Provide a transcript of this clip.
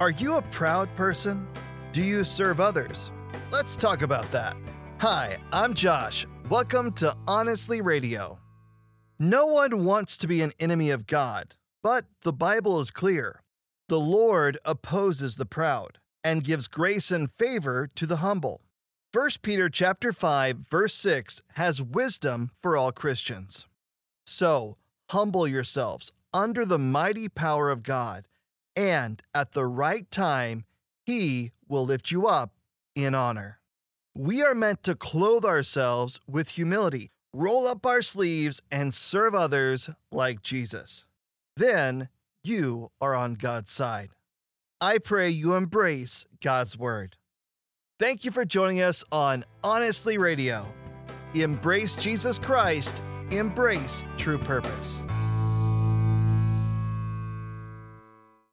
Are you a proud person? Do you serve others? Let's talk about that. Hi, I'm Josh. Welcome to Honestly Radio. No one wants to be an enemy of God, but the Bible is clear. The Lord opposes the proud and gives grace and favor to the humble. 1 Peter chapter 5 verse 6 has wisdom for all Christians. So, humble yourselves under the mighty power of God, and at the right time he will lift you up in honor. We are meant to clothe ourselves with humility, roll up our sleeves, and serve others like Jesus. Then you are on God's side. I pray you embrace God's Word. Thank you for joining us on Honestly Radio. Embrace Jesus Christ, embrace true purpose.